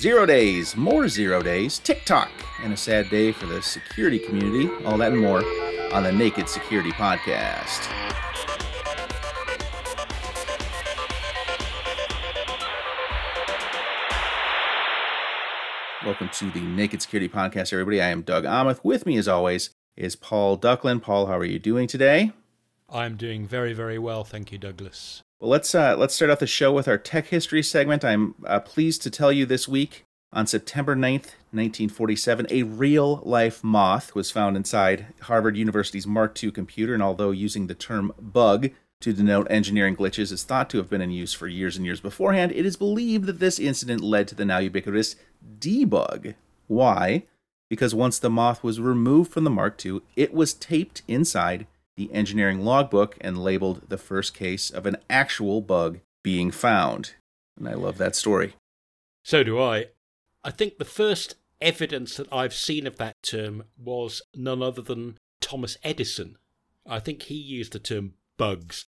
Zero days, more zero days, TikTok, and a sad day for the security community. All that and more on the Naked Security Podcast. Welcome to the Naked Security Podcast, everybody. I am Doug Aamoth. With me, as always, is Paul Ducklin. Paul, how are you doing today? I'm doing very, very well, thank you, Douglas. Well, let's uh, let's start off the show with our tech history segment. I'm uh, pleased to tell you this week on September 9th, 1947, a real life moth was found inside Harvard University's Mark II computer, and although using the term bug to denote engineering glitches is thought to have been in use for years and years beforehand, it is believed that this incident led to the now ubiquitous debug. Why? Because once the moth was removed from the Mark II, it was taped inside the engineering logbook and labeled the first case of an actual bug being found. And I love that story. So do I. I think the first evidence that I've seen of that term was none other than Thomas Edison. I think he used the term bugs.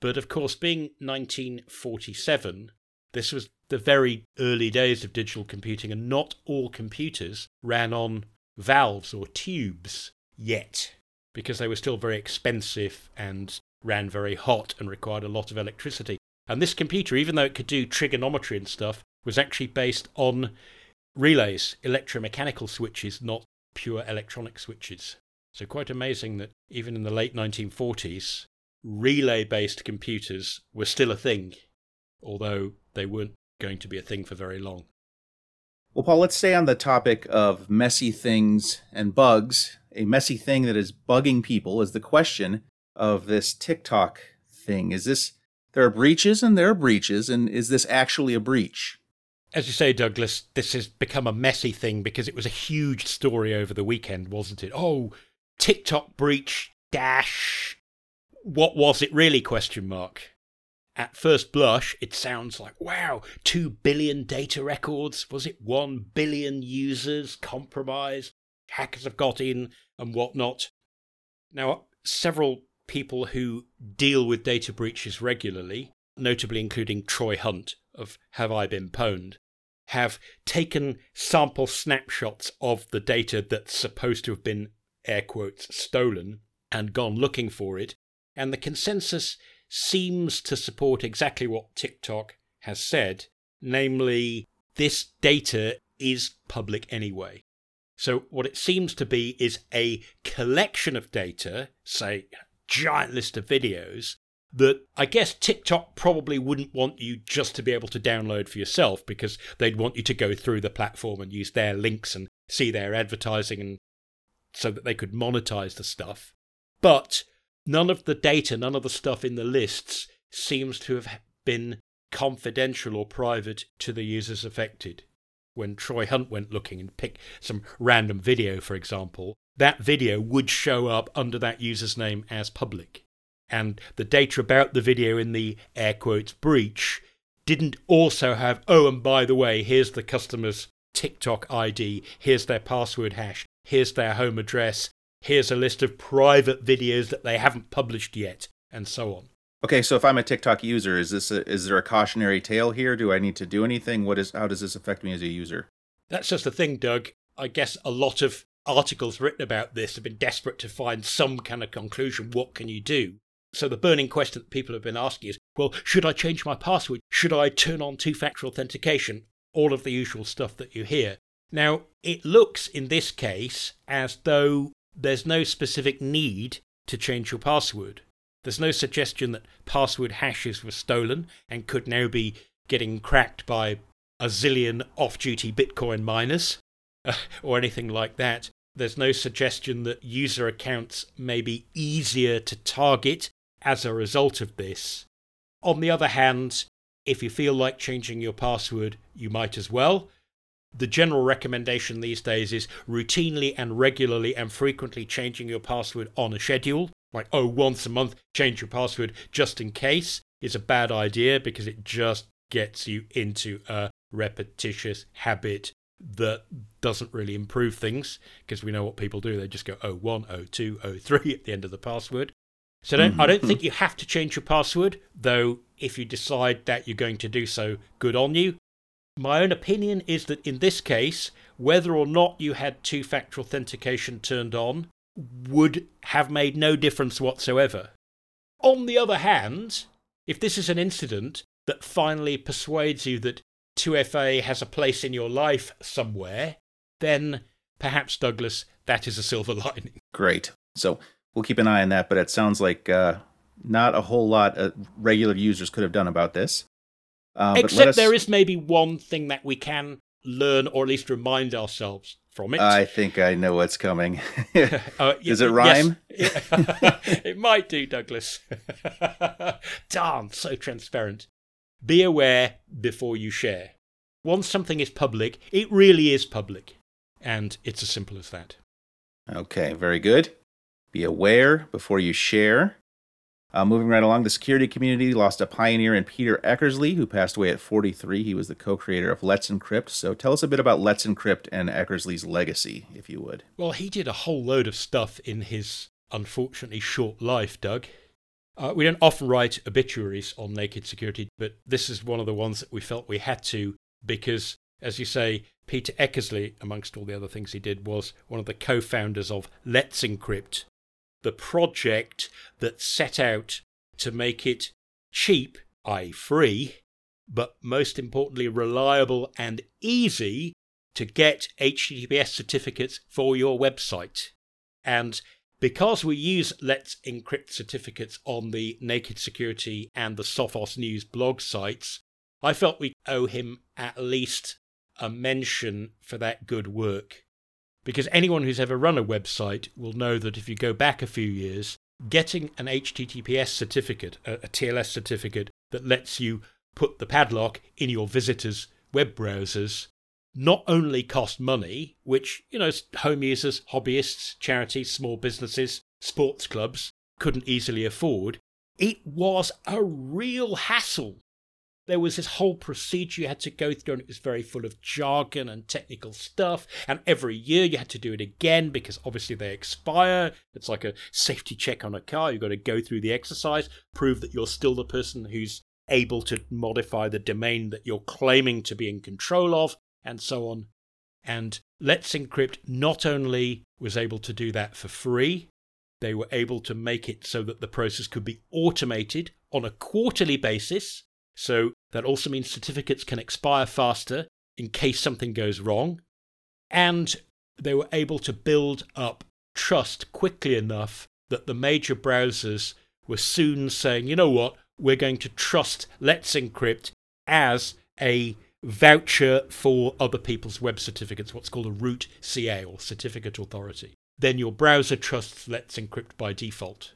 But of course, being 1947, this was the very early days of digital computing, and not all computers ran on valves or tubes yet because they were still very expensive and ran very hot and required a lot of electricity. And this computer, even though it could do trigonometry and stuff, was actually based on relays, electromechanical switches, not pure electronic switches. So, quite amazing that even in the late 1940s, relay based computers were still a thing, although they weren't going to be a thing for very long. Well, Paul, let's stay on the topic of messy things and bugs a messy thing that is bugging people is the question of this TikTok thing. Is this there are breaches and there are breaches, and is this actually a breach? As you say, Douglas, this has become a messy thing because it was a huge story over the weekend, wasn't it? Oh, TikTok breach dash. What was it really? Question mark. At first blush, it sounds like, wow, 2 billion data records. Was it 1 billion users compromised? Hackers have got in and whatnot. Now, several people who deal with data breaches regularly, notably including Troy Hunt of Have I Been Pwned, have taken sample snapshots of the data that's supposed to have been, air quotes, stolen and gone looking for it. And the consensus seems to support exactly what TikTok has said, namely, this data is public anyway. So, what it seems to be is a collection of data, say, giant list of videos, that I guess TikTok probably wouldn't want you just to be able to download for yourself because they'd want you to go through the platform and use their links and see their advertising and so that they could monetize the stuff. But none of the data, none of the stuff in the lists seems to have been confidential or private to the users affected when Troy Hunt went looking and picked some random video, for example, that video would show up under that user's name as public. And the data about the video in the air quotes breach didn't also have, oh, and by the way, here's the customer's TikTok ID, here's their password hash, here's their home address, here's a list of private videos that they haven't published yet, and so on. Okay, so if I'm a TikTok user, is this a, is there a cautionary tale here? Do I need to do anything? What is how does this affect me as a user? That's just the thing, Doug. I guess a lot of articles written about this have been desperate to find some kind of conclusion. What can you do? So the burning question that people have been asking is, well, should I change my password? Should I turn on two-factor authentication? All of the usual stuff that you hear. Now, it looks in this case as though there's no specific need to change your password. There's no suggestion that password hashes were stolen and could now be getting cracked by a zillion off duty Bitcoin miners uh, or anything like that. There's no suggestion that user accounts may be easier to target as a result of this. On the other hand, if you feel like changing your password, you might as well. The general recommendation these days is routinely and regularly and frequently changing your password on a schedule like, oh, once a month, change your password just in case is a bad idea because it just gets you into a repetitious habit that doesn't really improve things because we know what people do. They just go 01, 02, 03 at the end of the password. So don't, mm-hmm. I don't think you have to change your password, though if you decide that you're going to do so, good on you. My own opinion is that in this case, whether or not you had two factor authentication turned on would have made no difference whatsoever. On the other hand, if this is an incident that finally persuades you that 2FA has a place in your life somewhere, then perhaps, Douglas, that is a silver lining. Great. So we'll keep an eye on that, but it sounds like uh, not a whole lot uh, regular users could have done about this. Uh, Except us... there is maybe one thing that we can learn or at least remind ourselves from it. I think I know what's coming. uh, Does it rhyme? Yes. it might do, Douglas. Darn, so transparent. Be aware before you share. Once something is public, it really is public. And it's as simple as that. Okay, very good. Be aware before you share. Uh, moving right along, the security community lost a pioneer in Peter Eckersley, who passed away at 43. He was the co creator of Let's Encrypt. So tell us a bit about Let's Encrypt and Eckersley's legacy, if you would. Well, he did a whole load of stuff in his unfortunately short life, Doug. Uh, we don't often write obituaries on naked security, but this is one of the ones that we felt we had to because, as you say, Peter Eckersley, amongst all the other things he did, was one of the co founders of Let's Encrypt, the project that set out to make it cheap, i.e., free, but most importantly, reliable and easy to get HTTPS certificates for your website. And because we use Let's Encrypt certificates on the Naked Security and the Sophos News blog sites, I felt we owe him at least a mention for that good work. Because anyone who's ever run a website will know that if you go back a few years, getting an HTTPS certificate, a, a TLS certificate that lets you put the padlock in your visitors' web browsers, not only cost money, which, you know, home users, hobbyists, charities, small businesses, sports clubs couldn't easily afford, it was a real hassle there was this whole procedure you had to go through, and it was very full of jargon and technical stuff. And every year you had to do it again because obviously they expire. It's like a safety check on a car. You've got to go through the exercise, prove that you're still the person who's able to modify the domain that you're claiming to be in control of, and so on. And Let's Encrypt not only was able to do that for free, they were able to make it so that the process could be automated on a quarterly basis so that also means certificates can expire faster in case something goes wrong. And they were able to build up trust quickly enough that the major browsers were soon saying, you know what, we're going to trust Let's Encrypt as a voucher for other people's web certificates, what's called a root CA or certificate authority. Then your browser trusts Let's Encrypt by default.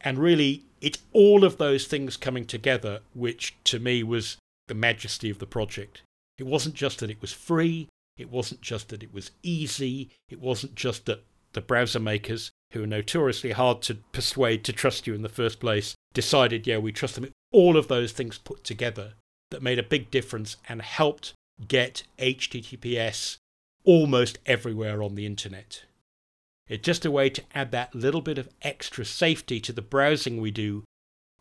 And really, it's all of those things coming together, which to me was the majesty of the project. It wasn't just that it was free, it wasn't just that it was easy, it wasn't just that the browser makers, who are notoriously hard to persuade to trust you in the first place, decided, yeah, we trust them. All of those things put together that made a big difference and helped get HTTPS almost everywhere on the internet. It's just a way to add that little bit of extra safety to the browsing we do.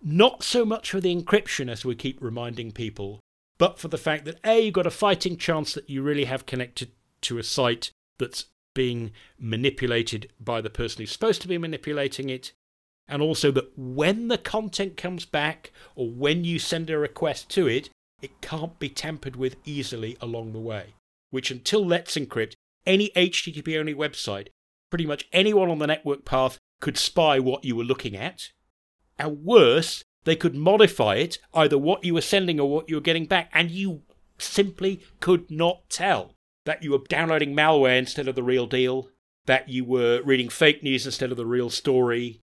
Not so much for the encryption, as we keep reminding people, but for the fact that A, you've got a fighting chance that you really have connected to a site that's being manipulated by the person who's supposed to be manipulating it, and also that when the content comes back or when you send a request to it, it can't be tampered with easily along the way. Which, until Let's Encrypt, any HTTP only website pretty much anyone on the network path could spy what you were looking at. And worse, they could modify it, either what you were sending or what you were getting back, and you simply could not tell that you were downloading malware instead of the real deal, that you were reading fake news instead of the real story.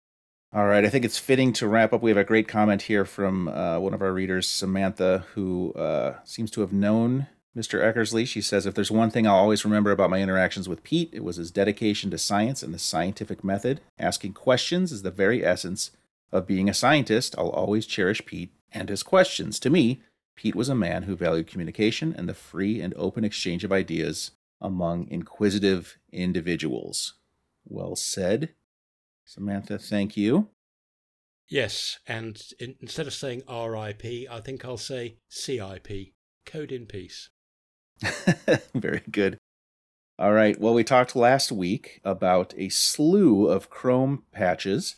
All right, I think it's fitting to wrap up. We have a great comment here from uh, one of our readers, Samantha, who uh, seems to have known Mr. Eckersley, she says, if there's one thing I'll always remember about my interactions with Pete, it was his dedication to science and the scientific method. Asking questions is the very essence of being a scientist. I'll always cherish Pete and his questions. To me, Pete was a man who valued communication and the free and open exchange of ideas among inquisitive individuals. Well said. Samantha, thank you. Yes, and in, instead of saying RIP, I think I'll say CIP. Code in peace. Very good. All right. Well, we talked last week about a slew of Chrome patches,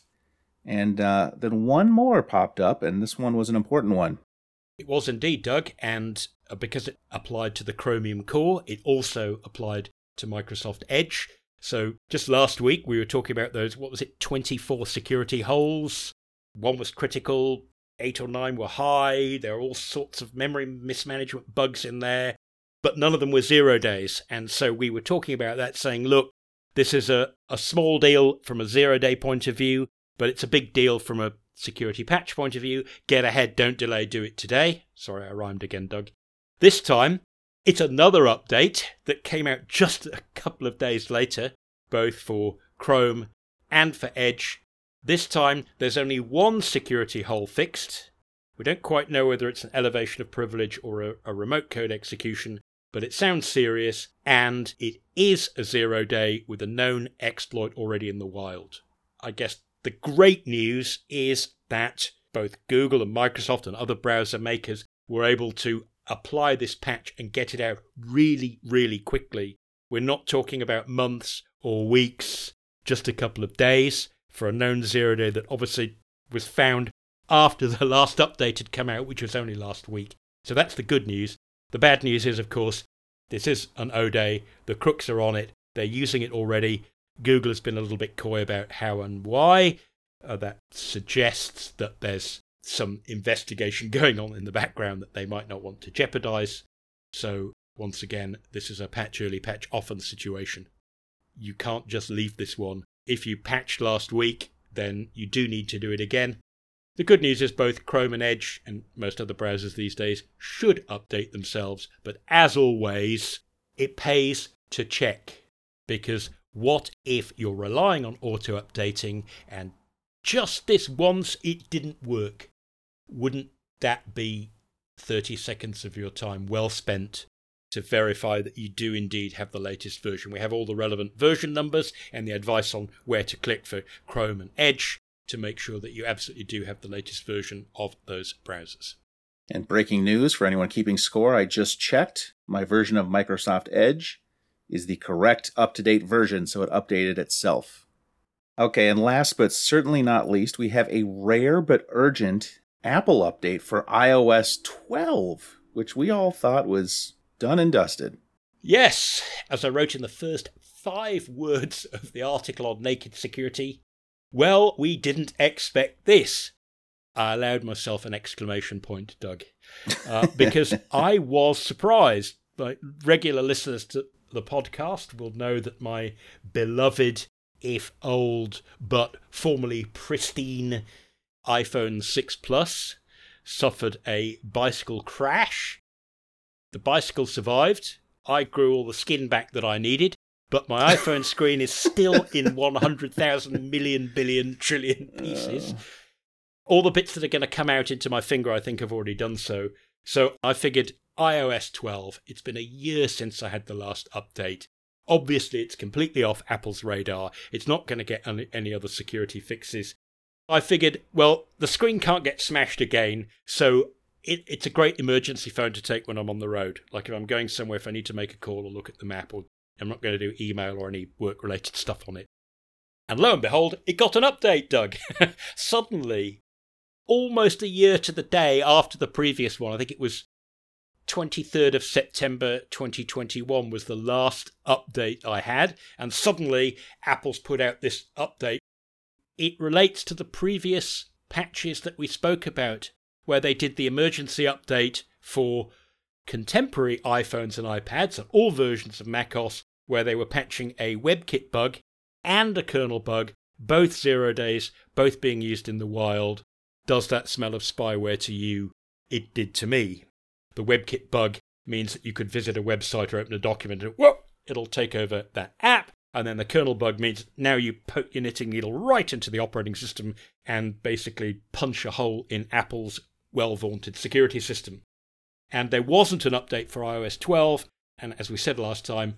and uh, then one more popped up, and this one was an important one. It was indeed, Doug, and uh, because it applied to the Chromium Core, it also applied to Microsoft Edge. So just last week we were talking about those, what was it, 24 security holes. One was critical, eight or nine were high. There are all sorts of memory mismanagement bugs in there but none of them were zero days. And so we were talking about that, saying, look, this is a, a small deal from a zero day point of view, but it's a big deal from a security patch point of view. Get ahead, don't delay, do it today. Sorry, I rhymed again, Doug. This time, it's another update that came out just a couple of days later, both for Chrome and for Edge. This time, there's only one security hole fixed. We don't quite know whether it's an elevation of privilege or a, a remote code execution, but it sounds serious, and it is a zero day with a known exploit already in the wild. I guess the great news is that both Google and Microsoft and other browser makers were able to apply this patch and get it out really, really quickly. We're not talking about months or weeks, just a couple of days for a known zero day that obviously was found after the last update had come out, which was only last week. So that's the good news. The bad news is, of course, this is an O day. The crooks are on it. They're using it already. Google has been a little bit coy about how and why. Uh, that suggests that there's some investigation going on in the background that they might not want to jeopardize. So, once again, this is a patch early, patch often situation. You can't just leave this one. If you patched last week, then you do need to do it again. The good news is both Chrome and Edge, and most other browsers these days, should update themselves, but as always, it pays to check. Because what if you're relying on auto updating and just this once it didn't work? Wouldn't that be 30 seconds of your time well spent to verify that you do indeed have the latest version? We have all the relevant version numbers and the advice on where to click for Chrome and Edge to make sure that you absolutely do have the latest version of those browsers. And breaking news for anyone keeping score, I just checked. My version of Microsoft Edge is the correct up to date version, so it updated itself. Okay, and last but certainly not least, we have a rare but urgent Apple update for iOS 12, which we all thought was done and dusted. Yes, as I wrote in the first five words of the article on Naked Security, well, we didn't expect this. I allowed myself an exclamation point, Doug, uh, because I was surprised. Like regular listeners to the podcast will know that my beloved, if old but formerly pristine iPhone 6 Plus suffered a bicycle crash. The bicycle survived. I grew all the skin back that I needed but my iPhone screen is still in 100,000 million billion trillion pieces. Uh. All the bits that are going to come out into my finger, I think, have already done so. So I figured iOS 12, it's been a year since I had the last update. Obviously, it's completely off Apple's radar. It's not going to get any other security fixes. I figured, well, the screen can't get smashed again, so it, it's a great emergency phone to take when I'm on the road. Like if I'm going somewhere, if I need to make a call or look at the map or I'm not going to do email or any work related stuff on it. And lo and behold, it got an update, Doug. Suddenly, almost a year to the day after the previous one, I think it was 23rd of September 2021 was the last update I had, and suddenly Apple's put out this update. It relates to the previous patches that we spoke about, where they did the emergency update for contemporary iPhones and iPads and all versions of macOS where they were patching a WebKit bug and a kernel bug, both zero days, both being used in the wild. Does that smell of spyware to you? It did to me. The WebKit bug means that you could visit a website or open a document and whoop, it'll take over that app. And then the kernel bug means now you poke your knitting needle right into the operating system and basically punch a hole in Apple's well vaunted security system and there wasn't an update for iOS 12. And as we said last time,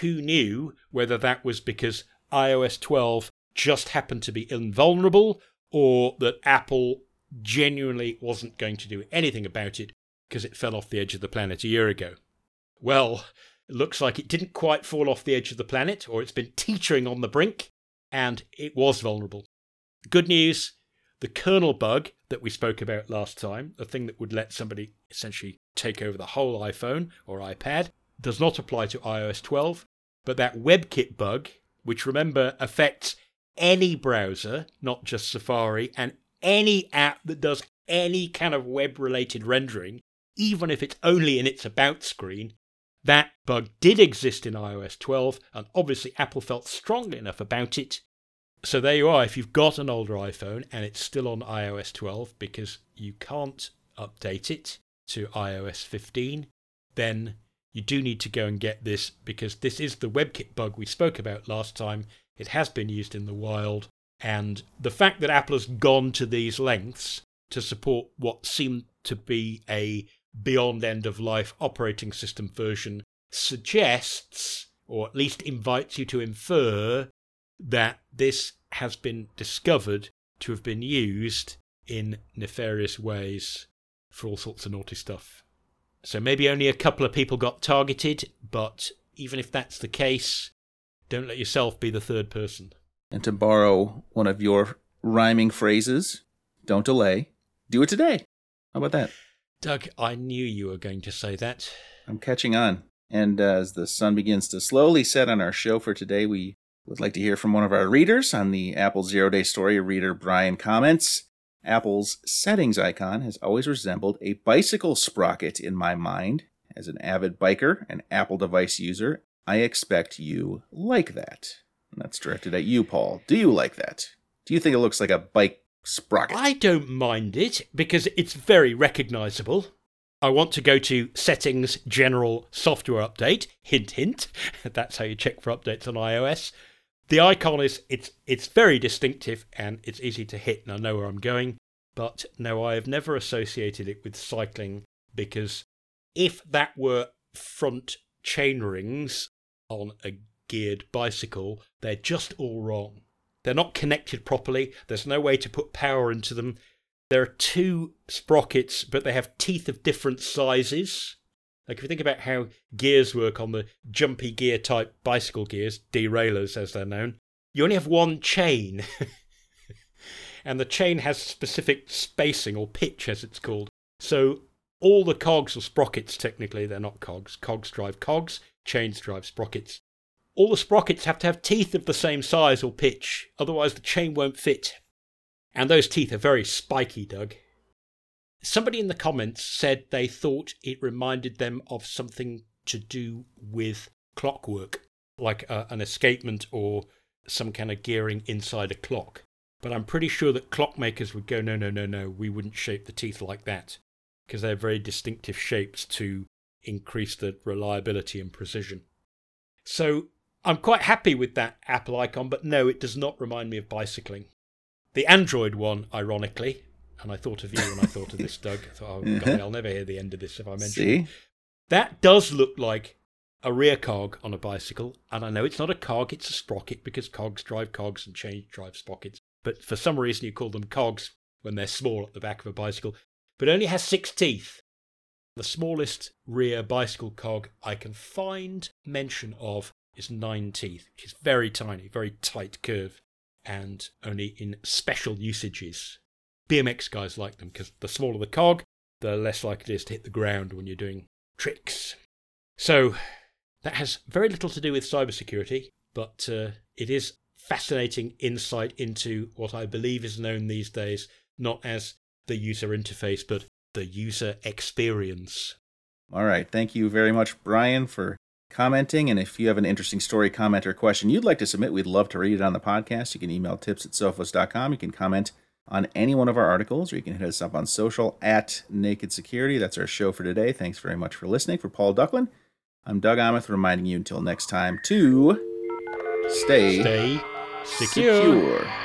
who knew whether that was because iOS 12 just happened to be invulnerable or that Apple genuinely wasn't going to do anything about it because it fell off the edge of the planet a year ago. Well, it looks like it didn't quite fall off the edge of the planet, or it's been teetering on the brink, and it was vulnerable. Good news the kernel bug that we spoke about last time, the thing that would let somebody essentially take over the whole iPhone or iPad, does not apply to iOS 12. But that WebKit bug, which remember affects any browser, not just Safari, and any app that does any kind of web related rendering, even if it's only in its about screen, that bug did exist in iOS 12, and obviously Apple felt strongly enough about it. So there you are. If you've got an older iPhone and it's still on iOS 12 because you can't update it to iOS 15, then you do need to go and get this because this is the WebKit bug we spoke about last time. It has been used in the wild, and the fact that Apple has gone to these lengths to support what seemed to be a beyond end of life operating system version suggests, or at least invites you to infer, that this has been discovered to have been used in nefarious ways for all sorts of naughty stuff. So maybe only a couple of people got targeted, but even if that's the case, don't let yourself be the third person. And to borrow one of your rhyming phrases, don't delay, do it today. How about that? Doug, I knew you were going to say that. I'm catching on. And uh, as the sun begins to slowly set on our show for today, we would like to hear from one of our readers on the Apple Zero Day Story. Reader Brian comments Apple's settings icon has always resembled a bicycle sprocket in my mind. As an avid biker and Apple device user, I expect you like that. And that's directed at you, Paul. Do you like that? Do you think it looks like a bike sprocket? I don't mind it because it's very recognizable. I want to go to Settings, General, Software Update. Hint, hint. That's how you check for updates on iOS the icon is it's it's very distinctive and it's easy to hit and I know where I'm going. But no, I have never associated it with cycling because if that were front chain rings on a geared bicycle, they're just all wrong. They're not connected properly. There's no way to put power into them. There are two sprockets, but they have teeth of different sizes. Like if you think about how gears work on the jumpy gear type bicycle gears, derailleurs as they're known, you only have one chain. and the chain has specific spacing or pitch as it's called. So all the cogs or sprockets, technically, they're not cogs. Cogs drive cogs, chains drive sprockets. All the sprockets have to have teeth of the same size or pitch, otherwise the chain won't fit. And those teeth are very spiky, Doug. Somebody in the comments said they thought it reminded them of something to do with clockwork, like a, an escapement or some kind of gearing inside a clock. But I'm pretty sure that clockmakers would go, no, no, no, no, we wouldn't shape the teeth like that, because they're very distinctive shapes to increase the reliability and precision. So I'm quite happy with that Apple icon, but no, it does not remind me of bicycling. The Android one, ironically, and I thought of you when I thought of this, Doug. I thought, oh, God. I'll never hear the end of this if I mention See? it. That does look like a rear cog on a bicycle, and I know it's not a cog, it's a sprocket because cogs drive cogs and chains drive sprockets. But for some reason, you call them cogs when they're small at the back of a bicycle. But only has six teeth. The smallest rear bicycle cog I can find mention of is nine teeth, which is very tiny, very tight curve, and only in special usages BMX guys like them because the smaller the cog, the less likely it is to hit the ground when you're doing tricks. So that has very little to do with cybersecurity, but uh, it is fascinating insight into what I believe is known these days not as the user interface, but the user experience. All right. Thank you very much, Brian, for commenting. And if you have an interesting story, comment, or question you'd like to submit, we'd love to read it on the podcast. You can email tips at sophos.com. You can comment on any one of our articles, or you can hit us up on social at Naked Security. That's our show for today. Thanks very much for listening. For Paul Ducklin, I'm Doug Aamoth, reminding you until next time to stay, stay secure. secure.